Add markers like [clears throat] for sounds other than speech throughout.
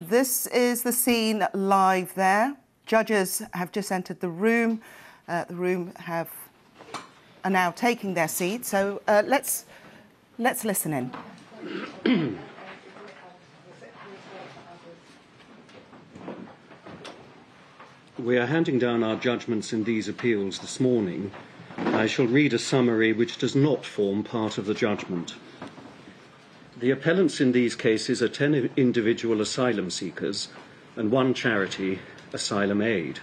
This is the scene live there. Judges have just entered the room. Uh, the room have are now taking their seats. So uh, let's let's listen in. [clears throat] We are handing down our judgments in these appeals this morning. I shall read a summary which does not form part of the judgment. The appellants in these cases are 10 individual asylum seekers and one charity, Asylum Aid.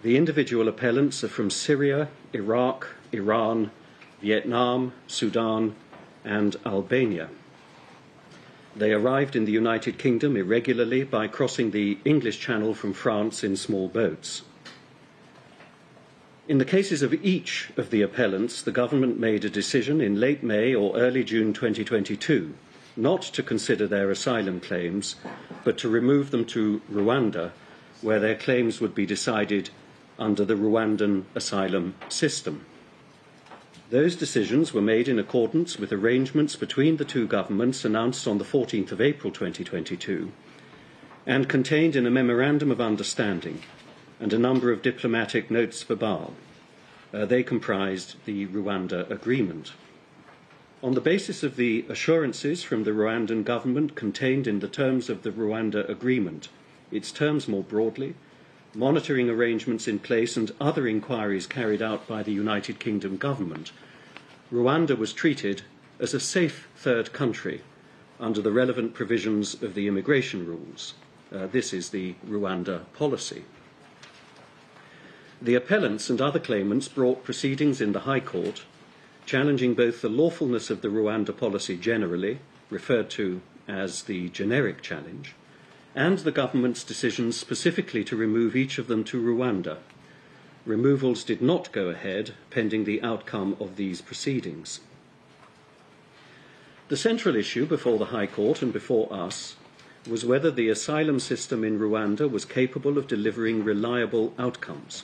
The individual appellants are from Syria, Iraq, Iran, Vietnam, Sudan, and Albania. They arrived in the United Kingdom irregularly by crossing the English Channel from France in small boats. In the cases of each of the appellants, the government made a decision in late May or early June 2022 not to consider their asylum claims, but to remove them to Rwanda, where their claims would be decided under the Rwandan asylum system. Those decisions were made in accordance with arrangements between the two governments announced on the 14th of April 2022 and contained in a memorandum of understanding and a number of diplomatic notes verbal. Uh, they comprised the Rwanda Agreement. On the basis of the assurances from the Rwandan government contained in the terms of the Rwanda Agreement, its terms more broadly, monitoring arrangements in place, and other inquiries carried out by the United Kingdom government, Rwanda was treated as a safe third country under the relevant provisions of the immigration rules. Uh, this is the Rwanda policy. The appellants and other claimants brought proceedings in the High Court challenging both the lawfulness of the Rwanda policy generally, referred to as the generic challenge, and the government's decisions specifically to remove each of them to Rwanda. Removals did not go ahead pending the outcome of these proceedings. The central issue before the High Court and before us was whether the asylum system in Rwanda was capable of delivering reliable outcomes.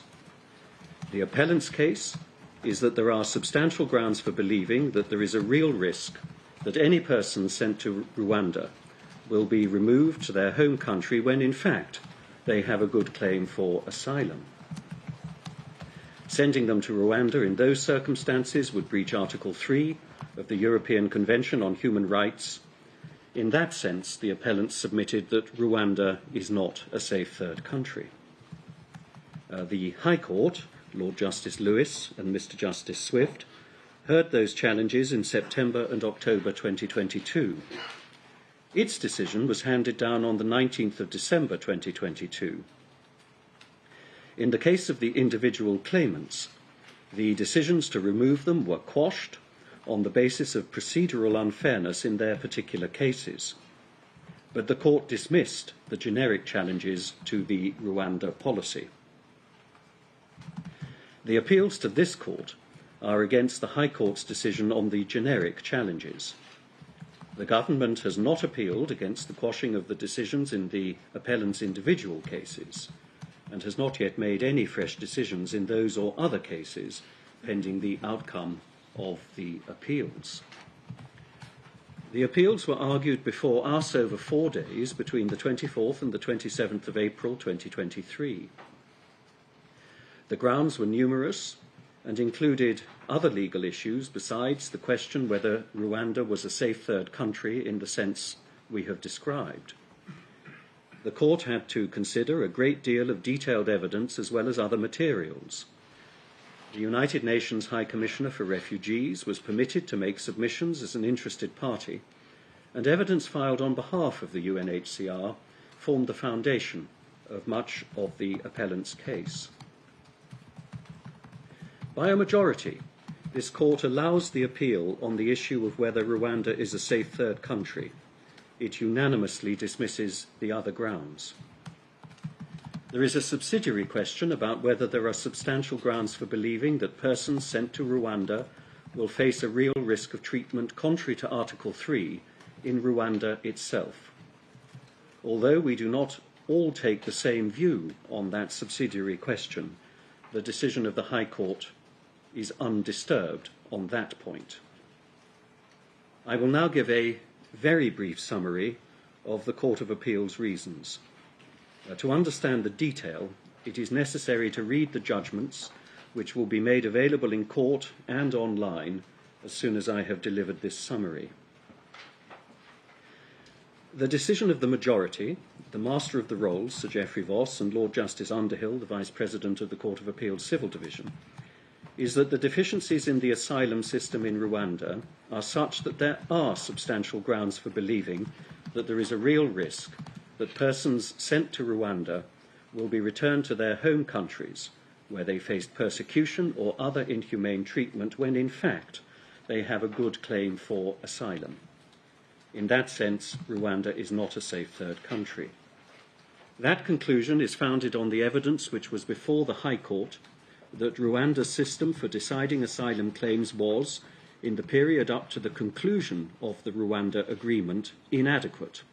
The appellant's case is that there are substantial grounds for believing that there is a real risk that any person sent to Rwanda will be removed to their home country when, in fact, they have a good claim for asylum. Sending them to Rwanda in those circumstances would breach Article 3 of the European Convention on Human Rights. In that sense, the appellants submitted that Rwanda is not a safe third country. Uh, the High Court, Lord Justice Lewis and Mr. Justice Swift, heard those challenges in September and October 2022 its decision was handed down on the 19th of December 2022. In the case of the individual claimants, the decisions to remove them were quashed on the basis of procedural unfairness in their particular cases. But the court dismissed the generic challenges to the Rwanda policy. The appeals to this court are against the High Court's decision on the generic challenges. The government has not appealed against the quashing of the decisions in the appellant's individual cases and has not yet made any fresh decisions in those or other cases pending the outcome of the appeals. The appeals were argued before us over four days between the 24th and the 27th of April 2023. The grounds were numerous and included other legal issues besides the question whether Rwanda was a safe third country in the sense we have described. The court had to consider a great deal of detailed evidence as well as other materials. The United Nations High Commissioner for Refugees was permitted to make submissions as an interested party, and evidence filed on behalf of the UNHCR formed the foundation of much of the appellant's case. By a majority, this court allows the appeal on the issue of whether Rwanda is a safe third country. It unanimously dismisses the other grounds. There is a subsidiary question about whether there are substantial grounds for believing that persons sent to Rwanda will face a real risk of treatment contrary to Article 3 in Rwanda itself. Although we do not all take the same view on that subsidiary question, the decision of the High Court is undisturbed on that point. I will now give a very brief summary of the Court of Appeal's reasons. Uh, to understand the detail, it is necessary to read the judgments, which will be made available in court and online as soon as I have delivered this summary. The decision of the majority, the Master of the Rolls, Sir Geoffrey Vos, and Lord Justice Underhill, the Vice President of the Court of Appeal's Civil Division, is that the deficiencies in the asylum system in Rwanda are such that there are substantial grounds for believing that there is a real risk that persons sent to Rwanda will be returned to their home countries where they faced persecution or other inhumane treatment when in fact they have a good claim for asylum. In that sense, Rwanda is not a safe third country. That conclusion is founded on the evidence which was before the High Court that Rwanda's system for deciding asylum claims was, in the period up to the conclusion of the Rwanda agreement, inadequate.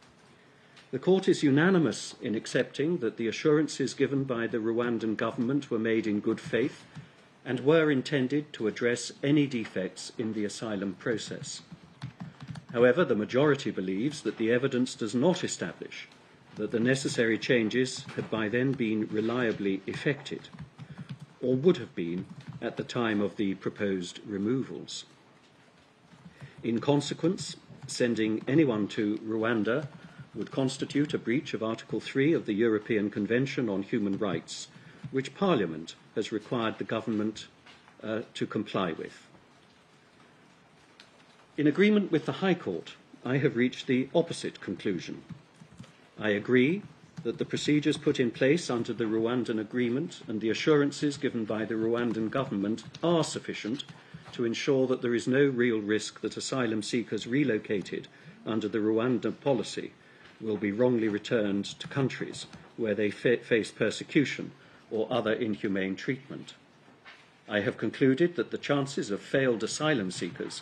The court is unanimous in accepting that the assurances given by the Rwandan government were made in good faith and were intended to address any defects in the asylum process. However, the majority believes that the evidence does not establish that the necessary changes had by then been reliably effected or would have been at the time of the proposed removals. In consequence, sending anyone to Rwanda would constitute a breach of Article 3 of the European Convention on Human Rights, which Parliament has required the government uh, to comply with. In agreement with the High Court, I have reached the opposite conclusion. I agree that the procedures put in place under the Rwandan agreement and the assurances given by the Rwandan government are sufficient to ensure that there is no real risk that asylum seekers relocated under the Rwandan policy will be wrongly returned to countries where they fa- face persecution or other inhumane treatment. I have concluded that the chances of failed asylum seekers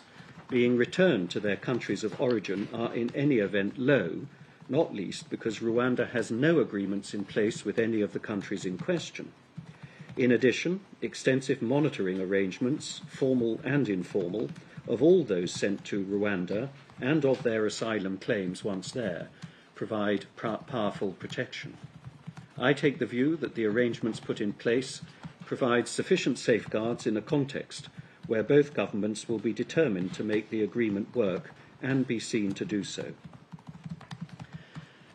being returned to their countries of origin are in any event low not least because Rwanda has no agreements in place with any of the countries in question. In addition, extensive monitoring arrangements, formal and informal, of all those sent to Rwanda and of their asylum claims once there provide powerful protection. I take the view that the arrangements put in place provide sufficient safeguards in a context where both governments will be determined to make the agreement work and be seen to do so.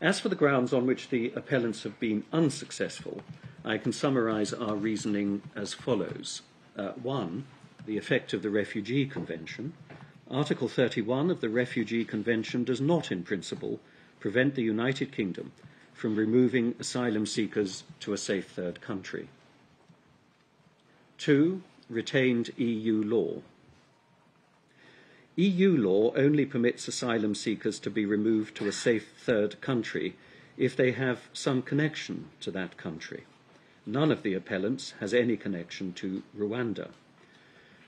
As for the grounds on which the appellants have been unsuccessful, I can summarise our reasoning as follows. Uh, one, the effect of the Refugee Convention. Article 31 of the Refugee Convention does not, in principle, prevent the United Kingdom from removing asylum seekers to a safe third country. Two, retained EU law. EU law only permits asylum seekers to be removed to a safe third country if they have some connection to that country. None of the appellants has any connection to Rwanda.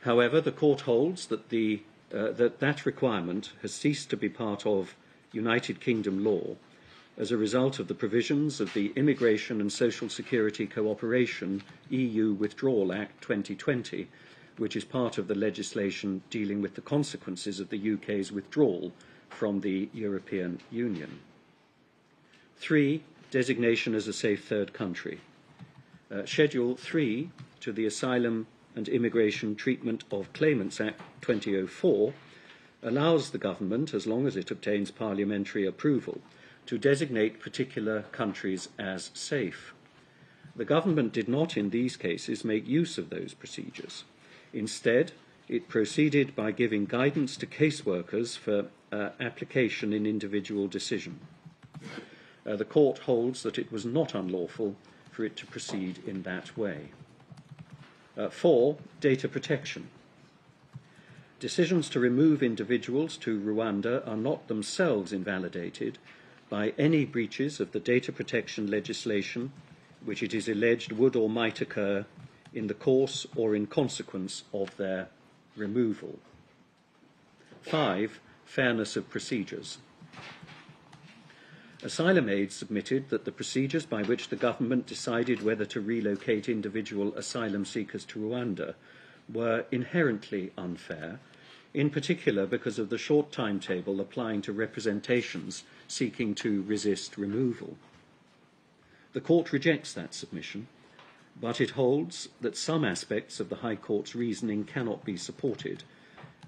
However, the court holds that, the, uh, that that requirement has ceased to be part of United Kingdom law as a result of the provisions of the Immigration and Social Security Coordination EU Withdrawal Act 2020 which is part of the legislation dealing with the consequences of the UK's withdrawal from the European Union. Three, designation as a safe third country. Uh, Schedule 3 to the Asylum and Immigration Treatment of Claimants Act 2004 allows the government, as long as it obtains parliamentary approval, to designate particular countries as safe. The government did not, in these cases, make use of those procedures. Instead, it proceeded by giving guidance to caseworkers for uh, application in individual decision. Uh, the court holds that it was not unlawful for it to proceed in that way. Uh, four, data protection. Decisions to remove individuals to Rwanda are not themselves invalidated by any breaches of the data protection legislation which it is alleged would or might occur in the course or in consequence of their removal. Five, fairness of procedures. Asylum Aid submitted that the procedures by which the government decided whether to relocate individual asylum seekers to Rwanda were inherently unfair, in particular because of the short timetable applying to representations seeking to resist removal. The Court rejects that submission, but it holds that some aspects of the High Court's reasoning cannot be supported,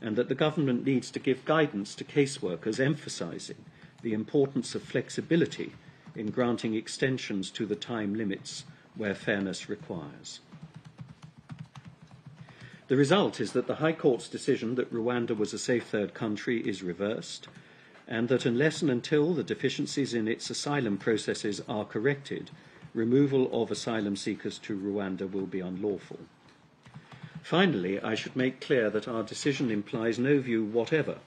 and that the government needs to give guidance to caseworkers emphasising the importance of flexibility in granting extensions to the time limits where fairness requires. The result is that the High Court's decision that Rwanda was a safe third country is reversed, and that unless and until the deficiencies in its asylum processes are corrected, removal of asylum seekers to Rwanda will be unlawful. Finally, I should make clear that our decision implies no view whatever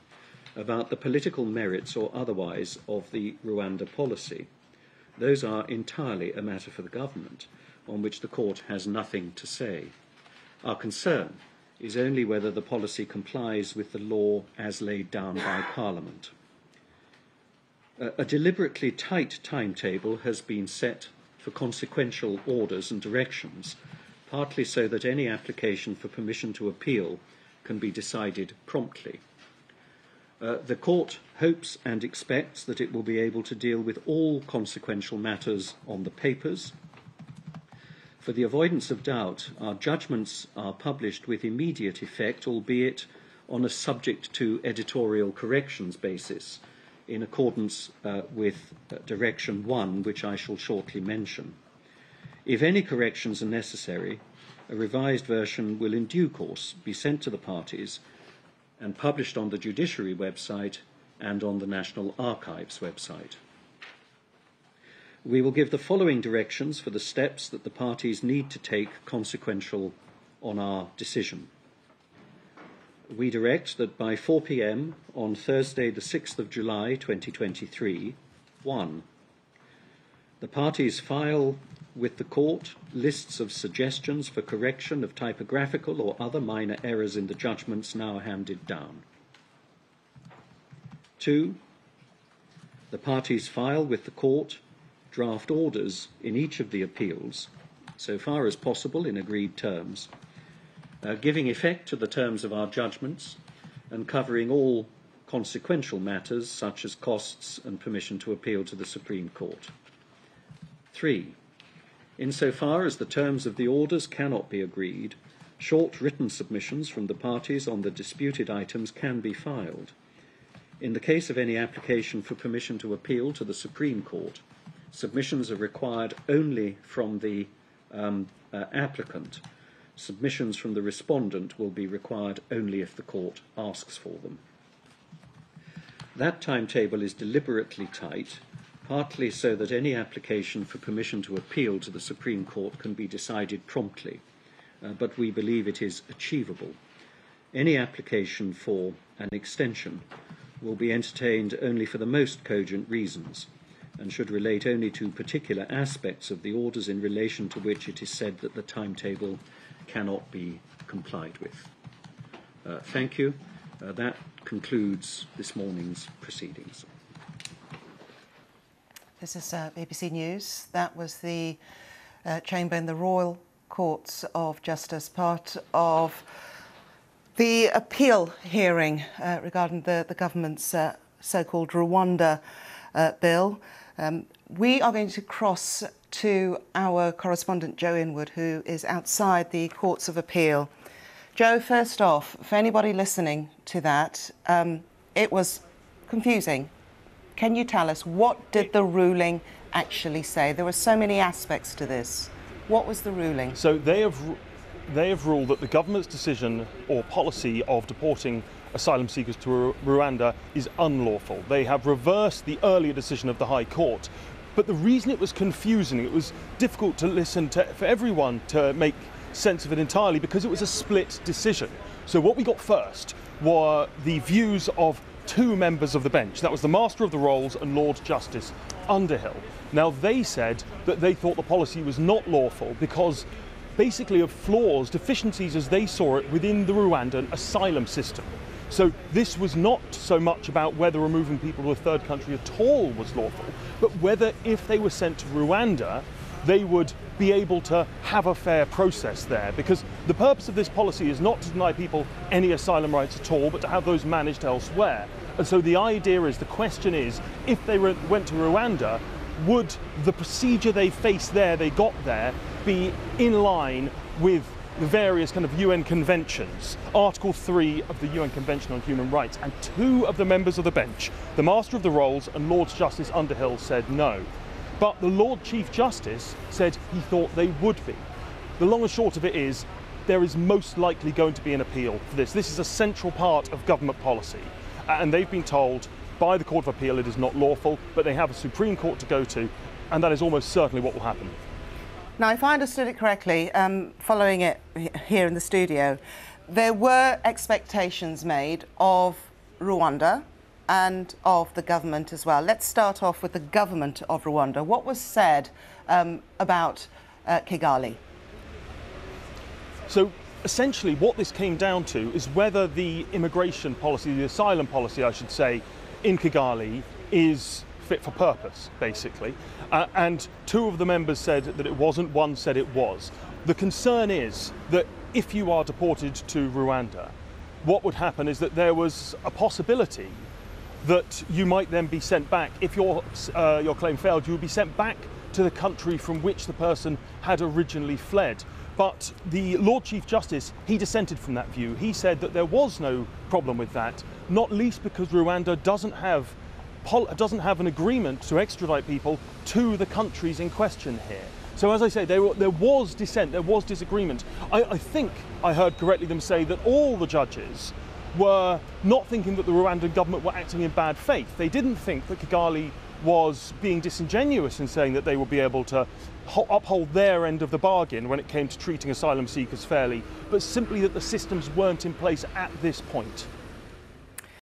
about the political merits or otherwise of the Rwanda policy. Those are entirely a matter for the government, on which the court has nothing to say. Our concern is only whether the policy complies with the law as laid down by Parliament. A, a deliberately tight timetable has been set for consequential orders and directions, partly so that any application for permission to appeal can be decided promptly. Uh, the court hopes and expects that it will be able to deal with all consequential matters on the papers. For the avoidance of doubt, our judgments are published with immediate effect, albeit on a subject to editorial corrections basis, in accordance uh, with uh, Direction 1, which I shall shortly mention. If any corrections are necessary, a revised version will in due course be sent to the parties and published on the Judiciary website and on the National Archives website. We will give the following directions for the steps that the parties need to take consequential on our decision. We direct that by 4 pm on Thursday, the 6th of July 2023, 1. The parties file with the court lists of suggestions for correction of typographical or other minor errors in the judgments now handed down. Two, the parties file with the court draft orders in each of the appeals, so far as possible in agreed terms, uh, giving effect to the terms of our judgments and covering all consequential matters such as costs and permission to appeal to the Supreme Court. Three, Insofar as the terms of the orders cannot be agreed, short written submissions from the parties on the disputed items can be filed. In the case of any application for permission to appeal to the Supreme Court, submissions are required only from the um, uh, applicant. Submissions from the respondent will be required only if the court asks for them. That timetable is deliberately tight partly so that any application for permission to appeal to the Supreme Court can be decided promptly, uh, but we believe it is achievable. Any application for an extension will be entertained only for the most cogent reasons and should relate only to particular aspects of the orders in relation to which it is said that the timetable cannot be complied with. Uh, thank you. Uh, that concludes this morning's proceedings. This is uh, News. That was the uh, chamber in the Royal Courts of Justice, part of the appeal hearing uh, regarding the, the government's uh, so-called Rwanda uh, bill. Um, we are going to cross to our correspondent Joe Inwood, who is outside the Courts of Appeal. Joe, first off, for anybody listening to that, um, it was confusing can you tell us what did the ruling actually say? There were so many aspects to this. What was the ruling? So they have they have ruled that the government's decision or policy of deporting asylum seekers to Rwanda is unlawful. They have reversed the earlier decision of the High Court. But the reason it was confusing, it was difficult to listen to for everyone to make sense of it entirely because it was a split decision. So what we got first were the views of two members of the bench. That was the Master of the Rolls and Lord Justice Underhill. Now, they said that they thought the policy was not lawful because basically of flaws, deficiencies as they saw it within the Rwandan asylum system. So this was not so much about whether removing people to a third country at all was lawful, but whether if they were sent to Rwanda, they would be able to have a fair process there. Because the purpose of this policy is not to deny people any asylum rights at all, but to have those managed elsewhere. And so the idea is, the question is, if they went to Rwanda, would the procedure they face there, they got there, be in line with the various kind of UN conventions, Article 3 of the UN Convention on Human Rights, and two of the members of the bench, the Master of the Rolls and Lord Justice Underhill, said no. But the Lord Chief Justice said he thought they would be. The long and short of it is, there is most likely going to be an appeal for this. This is a central part of government policy, and they've been told by the Court of Appeal it is not lawful, but they have a Supreme Court to go to, and that is almost certainly what will happen. Now, if I understood it correctly, um, following it here in the studio, there were expectations made of Rwanda and of the government as well. Let's start off with the government of Rwanda. What was said um, about uh, Kigali? So, essentially, what this came down to is whether the immigration policy, the asylum policy, I should say, in Kigali is fit for purpose, basically. Uh, and two of the members said that it wasn't, one said it was. The concern is that if you are deported to Rwanda, what would happen is that there was a possibility that you might then be sent back. If your, uh, your claim failed, you would be sent back to the country from which the person had originally fled. But the Lord Chief Justice, he dissented from that view. He said that there was no problem with that, not least because Rwanda doesn't have doesn't have an agreement to extradite people to the countries in question here. So as I say, there, there was dissent, there was disagreement. I, I think I heard correctly them say that all the judges were not thinking that the Rwandan government were acting in bad faith. They didn't think that Kigali was being disingenuous in saying that they would be able to uphold their end of the bargain when it came to treating asylum seekers fairly, but simply that the systems weren't in place at this point.